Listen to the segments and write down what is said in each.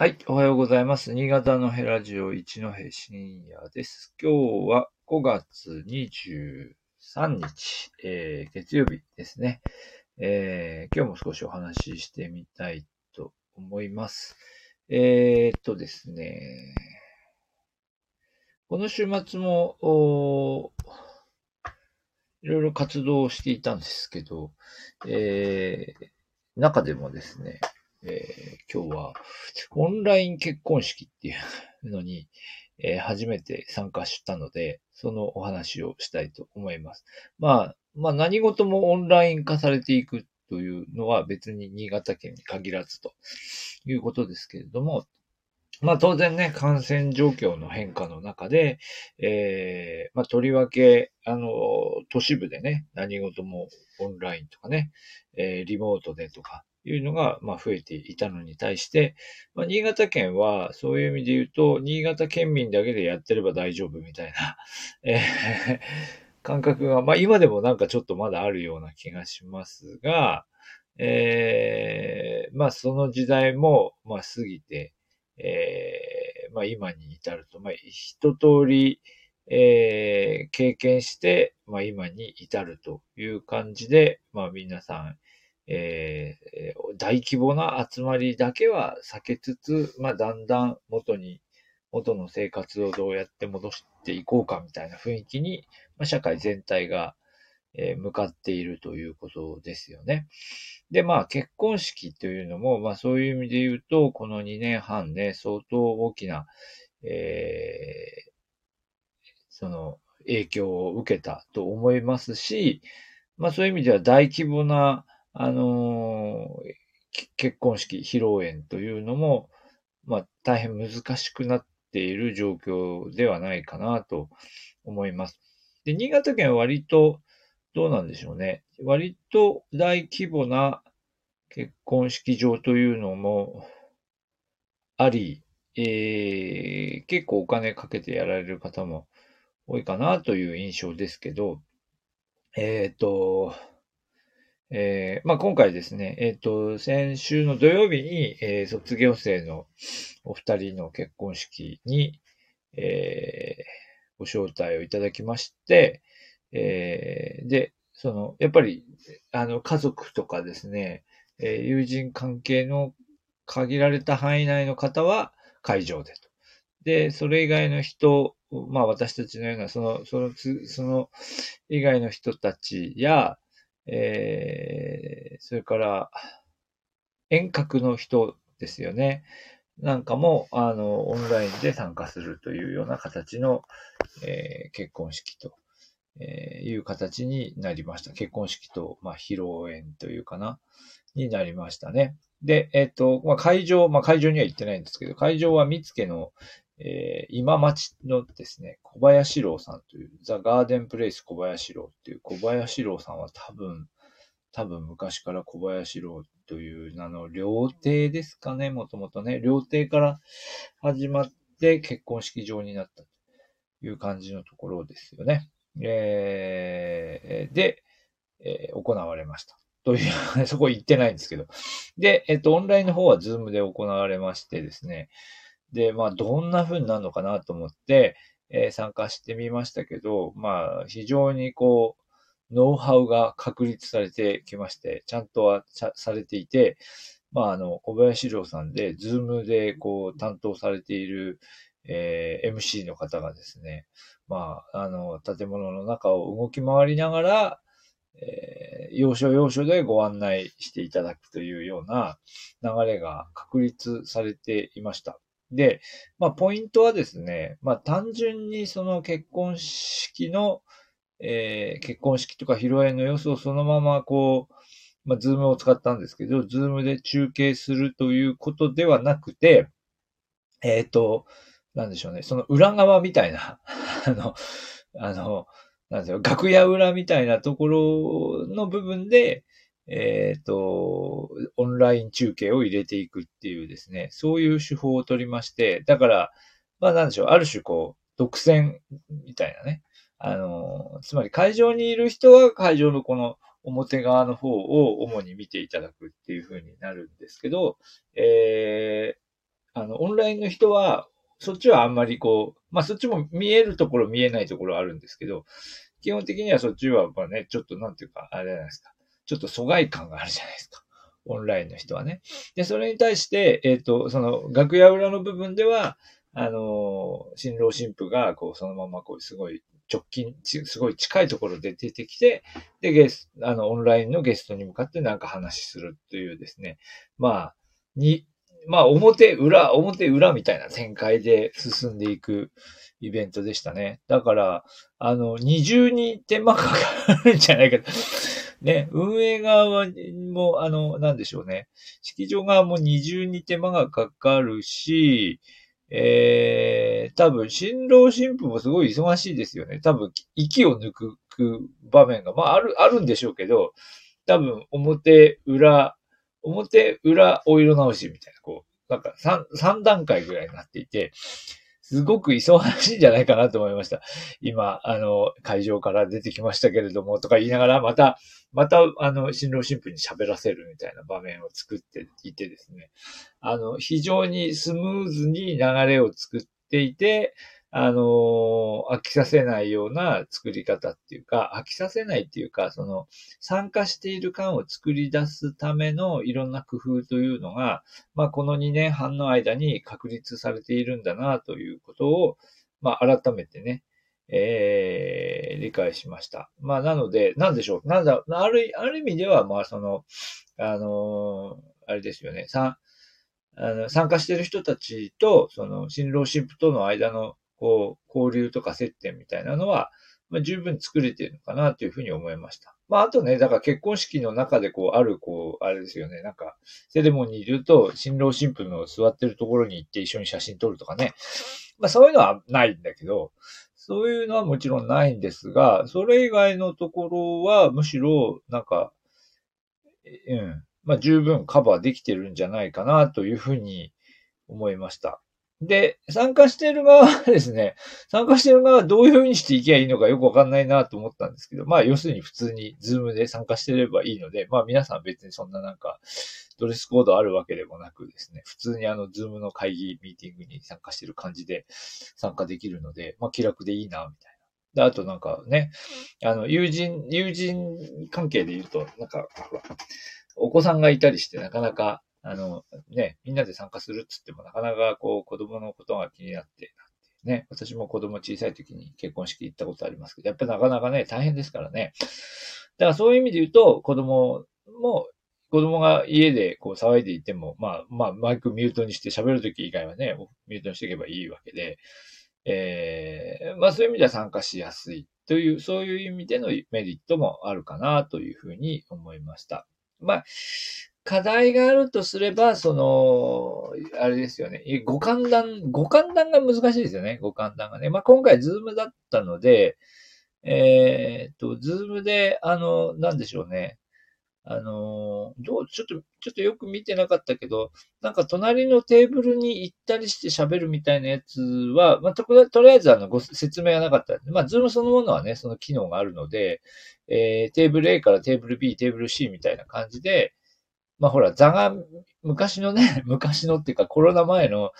はい、おはようございます。新潟のヘラジオ一戸深夜です。今日は5月23日、えー月曜日ですね、えー今日も少しお話ししてみたいと思います。えーっとですね、この週末も、いろいろ活動をしていたんですけど、えー中でもですね、えー今日はオンライン結婚式っていうのに、えー初めて参加したので、そのお話をしたいと思います。まあ、まあ何事もオンライン化されていくというのは別に新潟県に限らずということですけれども、まあ当然ね、感染状況の変化の中で、えーまあとりわけ、あの、都市部でね、何事もオンラインとかね、えーリモートでとかいうのが、まあ増えていたのに対して、まあ、新潟県は、そういう意味で言うと、新潟県民だけでやってれば大丈夫みたいな、えー感覚が、まあ今でもなんかちょっとまだあるような気がしますが、えーまあその時代も、まあ過ぎて、えーまあ今に至ると、まあ一通り、えー経験して、まあ今に至るという感じで、まあ皆さん、えー大規模な集まりだけは避けつつ、まあ、だんだん元に、元の生活をどうやって戻していこうかみたいな雰囲気に、まあ、社会全体が、えー向かっているということですよね。で、まあ、結婚式というのも、まあ、そういう意味で言うと、この2年半ね、相当大きな、えーその、影響を受けたと思いますし、まあ、そういう意味では大規模な、あのー結婚式、披露宴というのも、まあ、大変難しくなっている状況ではないかなと思います。で、新潟県は割と、どうなんでしょうね。割と大規模な結婚式場というのもあり、えー結構お金かけてやられる方も多いかなという印象ですけど、えっ、と、えーまあ、今回ですね、えっ、と、先週の土曜日に、えー卒業生のお二人の結婚式に、えーご招待をいただきまして、えーで、その、やっぱり、あの、家族とかですね、えー友人関係の限られた範囲内の方は会場でと。で、それ以外の人、まあ私たちのような、その、その、その以外の人たちや、えー、それから、遠隔の人ですよね。なんかも、あの、オンラインで参加するというような形の、えー結婚式と、えーいう形になりました。結婚式と、まあ、披露宴というかな、になりましたね。で、えっ、と、まあ、会場、まあ、会場には行ってないんですけど、会場は三つの、えー今町のですね、小林郎さんという、ザ・ガーデンプレイス小林郎っていう、小林郎さんは多分、多分昔から小林郎という名の料亭ですかね、もともとね、料亭から始まって結婚式場になったという感じのところですよね。えーで、えー行われました。という、そこ行ってないんですけど。で、えっと、オンラインの方は Zoom で行われましてですね。で、まあ、どんな風になるのかなと思って、えー参加してみましたけど、まあ、非常にこう、ノウハウが確立されてきまして、ちゃんとはさされていて、まあ、あの、小林郎さんで、 Zoom でこう、担当されている、えー MC の方がですね、まあ、あの、建物の中を動き回りながら、えー要所要所でご案内していただくというような流れが確立されていました。で、まあ、ポイントはですね、まあ、単純にその結婚式の、えー結婚式とか披露宴の様子をそのままこう、まあ、 Zoom を使ったんですけど、 Zoom で中継するということではなくて、えっ、と、なんでしょうね、その裏側みたいな、あの、あの、なんですよ、楽屋裏みたいなところの部分で、えっ、と、オンライン中継を入れていくっていうですね、そういう手法を取りまして、だから、まあなんでしょう、ある種こう、独占みたいなね。あの、つまり会場にいる人は会場のこの表側の方を主に見ていただくっていう風になるんですけど、えーあの、オンラインの人は、そっちはあんまりこう、まあそっちも見えるところ見えないところあるんですけど、基本的にはそっちはまあね、ちょっとなんていうか、あれじゃないですか。ちょっと疎外感があるじゃないですか。オンラインの人はね。で、それに対して、えっ、ー、と、その、楽屋裏の部分では、あの、新郎新婦が、こう、そのまま、こう、すごい直近、すごい近いところで出てきて、で、ゲスあの、オンラインのゲストに向かってなんか話するというですね。まあ、に、まあ、表、裏、表、裏みたいな展開で進んでいくイベントでしたね。だから、あの、二重に手間かかるんじゃないかと。ね、運営側は、も、あの、なんでしょうね。式場側も二重に手間がかかるし、えー、多分、新郎新婦もすごい忙しいですよね。多分、息を抜く場面が、まあ、ある、あるんでしょうけど、多分、表、裏、表、裏、お色直しみたいな、こう、なんか3、3段階ぐらいになっていて、すごく忙しいんじゃないかなと思いました。今、あの、会場から出てきましたけれども、とか言いながら、また、また、あの、新郎新婦に喋らせるみたいな場面を作っていてですね、あの、非常にスムーズに流れを作っていて、あの、飽きさせないような作り方っていうか、飽きさせないっていうか、その、参加している感を作り出すためのいろんな工夫というのが、まあ、この2年半の間に確立されているんだな、ということを、まあ、改めてね、えー、理解しました。まあ、なので、なんでしょう？なんだ、ある、ある意味では、まあ、その、あのあれですよね。さあの参加している人たちと、その、新郎新婦との間のこう、交流とか接点みたいなのは、まあ、十分作れてるのかなというふうに思いました。まあ、あとね、だから結婚式の中でこう、ある、こう、あれですよね、なんか、セレモニーにいると、新郎新婦の座ってるところに行って一緒に写真撮るとかね。まあ、そういうのはないんだけど、そういうのはもちろんないんですが、それ以外のところは、むしろ、なんか、うん、まあ、十分カバーできてるんじゃないかなというふうに思いました。で、参加している側はですね、参加している側はどういうふうにしていけばいいのかよくわかんないなと思ったんですけど、まあ要するに普通に Zoom で参加してればいいので、まあ皆さん別にそんななんかドレスコードあるわけでもなくですね、普通にあの Zoom の会議、ミーティングに参加してる感じで参加できるので、まあ気楽でいいな、みたいな。で、あとなんかね、あの、友人、友人関係で言うと、なんか、お子さんがいたりしてなかなかあの、ね、みんなで参加するっつってもなかなかこう子供のことが気になって、ね、私も子供小さい時に結婚式行ったことありますけど、やっぱりなかなかね、大変ですからね。だからそういう意味で言うと、子供も、子供が家でこう騒いでいても、まあ、まあ、マイクミュートにして喋るとき以外はね、ミュートにしていけばいいわけで、えー、まあそういう意味では参加しやすいという、そういう意味でのメリットもあるかなというふうに思いました。まあ、課題があるとすれば、その、あれですよね。ご歓談、ご歓談が難しいですよね。ご歓談がね。まあ、今回、 Zoom だったので、えー、っと、 Zoom で、あの、なんでしょうね。あの、どう、ちょっと、ちょっとよく見てなかったけど、なんか隣のテーブルに行ったりして喋るみたいなやつは、まあ、ととりあえずあの、ご説明がなかった。まあ、 Zoom そのものはね、その機能があるので、えー、テーブル A からテーブル B、テーブル C みたいな感じで、まあほら、座が、昔のね、昔のっていうかコロナ前の、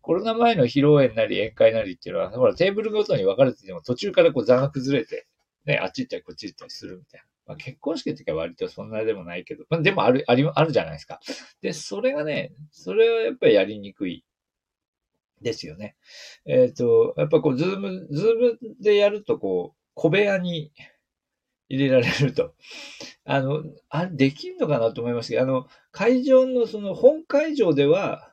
コロナ前の披露宴なり宴会なりっていうのは、ほら、テーブルごとに分かれてても途中からこう座が崩れて、ね、あっち行ったりこっち行ったりするみたいな。まあ、結婚式って時は割とそんなでもないけど、まあ、でもある、あり、あるじゃないですか。で、それがね、それはやっぱりやりにくいですよね。えっ、ー、と、やっぱこう、 Zoom、Zoom でやるとこう、小部屋に入れられると。あの、あれできるのかなと思いますけど、あの、会場のその本会場では、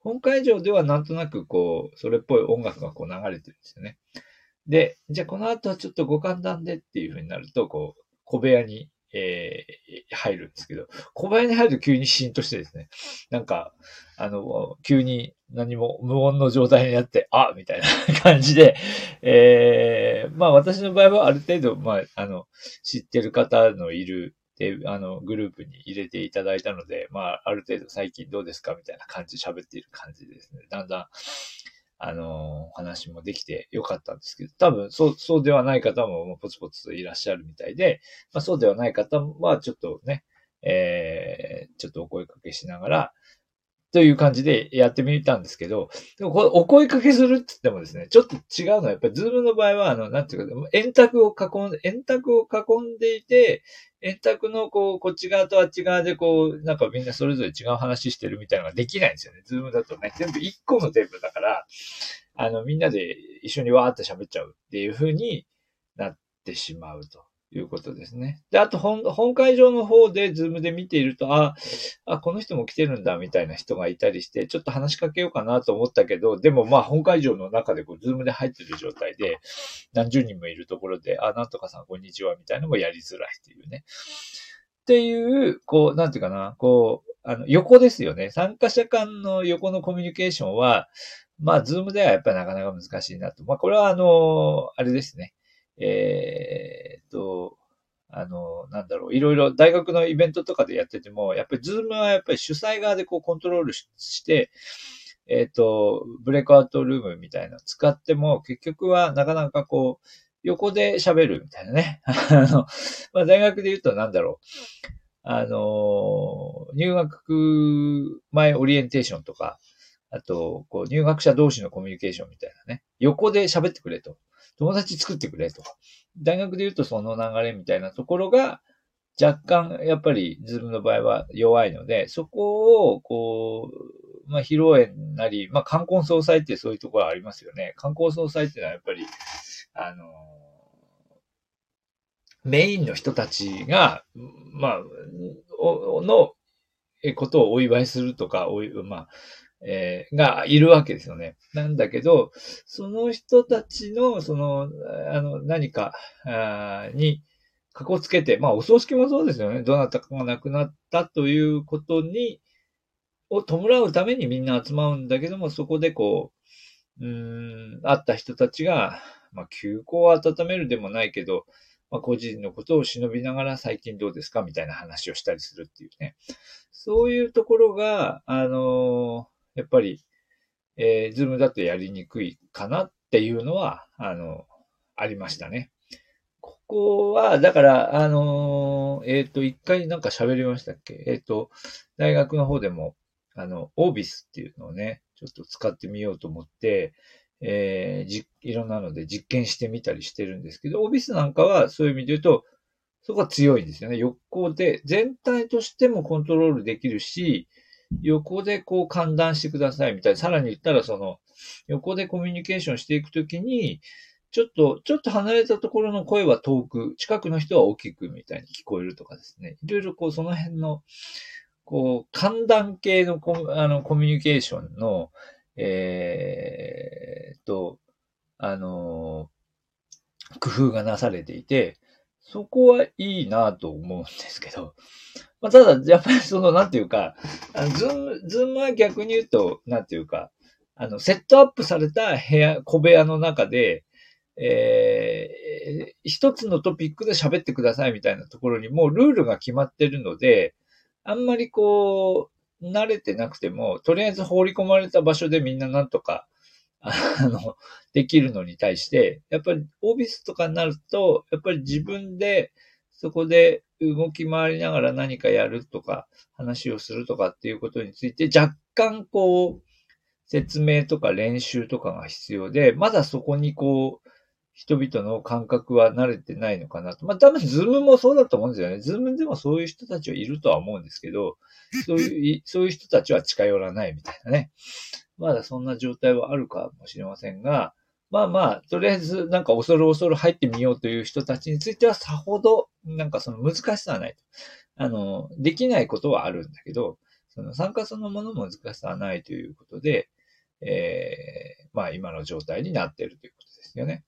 本会場ではなんとなくこう、それっぽい音楽がこう流れてるんですよね。で、じゃあこの後はちょっとご歓談でっていうふうになると、こう、小部屋にえー、入るんですけど、小林に入ると急にシーンとしてですね、なんか、あの、急に何も無音の状態になって、あみたいな感じで、えー、まあ私の場合はある程度、まあ、あの、知ってる方のいる、で、あの、グループに入れていただいたので、まあ、ある程度最近どうですかみたいな感じで喋っている感じですね。だんだん、あの、お話もできてよかったんですけど、多分、そう、そうではない方もポツポツいらっしゃるみたいで、まあそうではない方はちょっとね、えー、ちょっとお声かけしながら、という感じでやってみたんですけど、でもこれお声かけするって言ってもですね、ちょっと違うのは、やっぱり Zoom の場合は、あの、なんていうか、円卓を囲んで、円卓を囲んでいて、円卓のこう、こっち側とあっち側でこう、なんかみんなそれぞれ違う話してるみたいなのができないんですよね。 Zoom だとね、全部一個のテーブルだから、あの、みんなで一緒にわーって喋っちゃうっていう風になってしまうと。いうことですね。で、あと本、本会場の方で Zoom で見ていると、あ、あ、この人も来てるんだ、みたいな人がいたりして、ちょっと話しかけようかなと思ったけど、でもまあ本会場の中でこう、 Zoom で入ってる状態で、何十人もいるところで、あ、なんとかさん、こんにちは、みたいなのもやりづらいっていうね。っていう、こう、なんていうかな、こう、あの、横ですよね。参加者間の横のコミュニケーションは、まあ、 Zoom ではやっぱりなかなか難しいなと。まあ、これはあの、あれですね。えー、と、あの、なんだろう、いろいろ大学のイベントとかでやってても、やっぱりズームはやっぱり主催側でこうコントロールして、えっ、と、ブレイクアウトルームみたいな使っても、結局はなかなかこう、横で喋るみたいなね。あの、まあ、大学で言うとなんだろう。あの、入学前オリエンテーションとか、あと、こう、入学者同士のコミュニケーションみたいなね。横で喋ってくれと。友達作ってくれと。大学で言うとその流れみたいなところが、若干、やっぱり、ズームの場合は弱いので、そこを、こう、まあ、披露宴なり、まあ、観光総裁ってそういうところありますよね。観光総裁っていうのはやっぱり、あの、メインの人たちが、まあ、のえことをお祝いするとか、おまあ、えー、がいるわけですよね。なんだけど、その人たちの、その、あの、何か、あに、かこつけて、まあ、お葬式もそうですよね。どなたかが亡くなったということに、を弔うためにみんな集まうんだけども、そこでこう、うん、会った人たちが、まあ、休校を温めるでもないけど、まあ、個人のことを忍びながら最近どうですか？みたいな話をしたりするっていうね。そういうところが、あのやっぱり、えー、ズームだとやりにくいかなっていうのは、あの、ありましたね。ここは、だから、あのー、えっ、ー、と、一回なんか喋りましたっけ？えっ、ー、と、大学の方でも、あの、オービスっていうのをね、ちょっと使ってみようと思って、えー、じ、いろんなので実験してみたりしてるんですけど、オービスなんかはそういう意味で言うと、そこは強いんですよね。横で、全体としてもコントロールできるし、横でこう勘断してくださいみたいな。さらに言ったらその、横でコミュニケーションしていくときに、ちょっと、ちょっと離れたところの声は遠く、近くの人は大きくみたいに聞こえるとかですね。いろいろこうその辺の、こう、寒暖系のコあのコミュニケーションの、えー、と、あの工夫がなされていて、そこはいいなと思うんですけど、まあ、ただ、やっぱりその、なんていうか、あのズーム、ズームは逆に言うと、なんていうか、あの、セットアップされた部屋、小部屋の中で、えー、一つのトピックで喋ってくださいみたいなところにもうルールが決まってるので、あんまりこう、慣れてなくても、とりあえず放り込まれた場所でみんななんとか、あの、できるのに対して、やっぱり oVice とかになると、やっぱり自分で、そこで動き回りながら何かやるとか、話をするとかっていうことについて、若干こう、説明とか練習とかが必要で、まだそこにこう、人々の感覚は慣れてないのかなと。まあ多分ズームもそうだと思うんですよね。ズームでもそういう人たちはいるとは思うんですけど、そういう、そういう人たちは近寄らないみたいなね。まだそんな状態はあるかもしれませんが、まあまあ、とりあえずなんか恐る恐る入ってみようという人たちについてはさほど、なんかその難しさはないと。あの、できないことはあるんだけど、その参加そのものも難しさはないということで、えー、まあ今の状態になっているということですよね。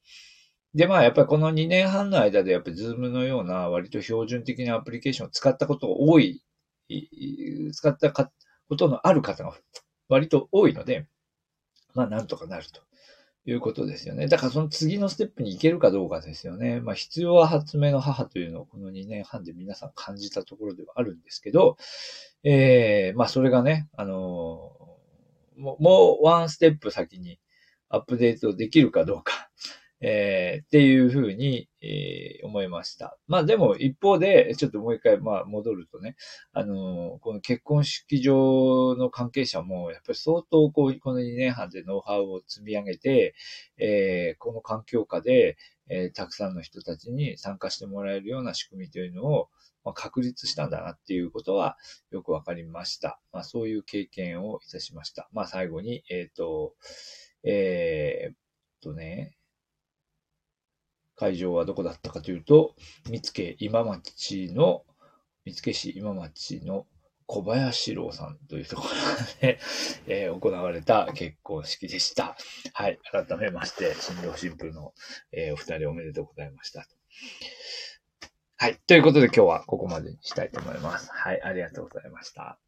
で、まあやっぱりこの2年半の間でやっぱり Zoom のような割と標準的なアプリケーションを使ったことが多い、使ったことのある方が割と多いので、まあなんとかなると。いうことですよね。だからその次のステップに行けるかどうかですよね。まあ必要は発明の母というのをこの2年半で皆さん感じたところではあるんですけど、えー、まあそれがね、あの、もう、もうワンステップ先にアップデートできるかどうか、えー、っていうふうに、えー、思いました。まあでも一方で、ちょっともう一回、まあ戻るとね、あのー、この結婚式場の関係者も、やっぱり相当こう、この2年半でノウハウを積み上げて、えー、この環境下で、えー、たくさんの人たちに参加してもらえるような仕組みというのを、まあ、確立したんだなっていうことはよくわかりました。まあ、そういう経験をいたしました。まあ、最後に、えっ、ー、と、えー、っとね、会場はどこだったかというと、見附今町の、見附市今町の小林郎さんというところで、えー、行われた結婚式でした。はい。改めまして、新郎新婦の、えー、お二人おめでとうございました。はい。ということで今日はここまでにしたいと思います。はい。ありがとうございました。